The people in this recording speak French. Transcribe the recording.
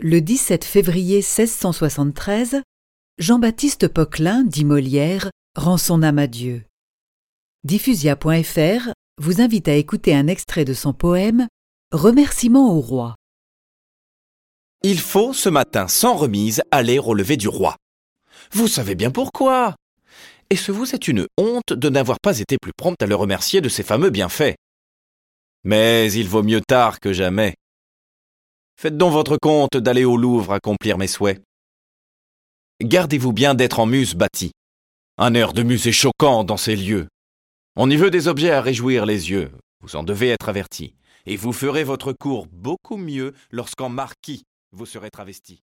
Le 17 février 1673, Jean-Baptiste Poquelin, dit Molière, rend son âme à Dieu. Diffusia.fr vous invite à écouter un extrait de son poème Remerciement au roi. Il faut, ce matin, sans remise, aller au lever du roi. Vous savez bien pourquoi. Et ce vous est une honte de n'avoir pas été plus prompt à le remercier de ses fameux bienfaits. Mais il vaut mieux tard que jamais. Faites donc votre compte d'aller au Louvre accomplir mes souhaits. Gardez-vous bien d'être en muse bâtie. Un air de musée choquant dans ces lieux. On y veut des objets à réjouir les yeux, vous en devez être averti, et vous ferez votre cour beaucoup mieux lorsqu'en marquis vous serez travesti.